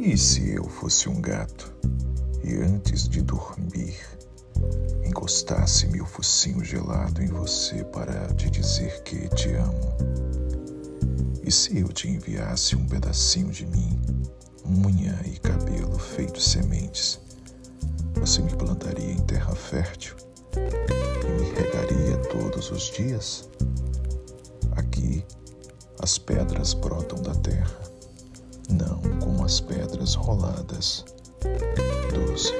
E se eu fosse um gato e antes de dormir encostasse meu focinho gelado em você para te dizer que te amo? E se eu te enviasse um pedacinho de mim, unha e cabelo feitos sementes, você me plantaria em terra fértil e me regaria todos os dias? Aqui, as pedras brotam da terra, as pedras roladas dos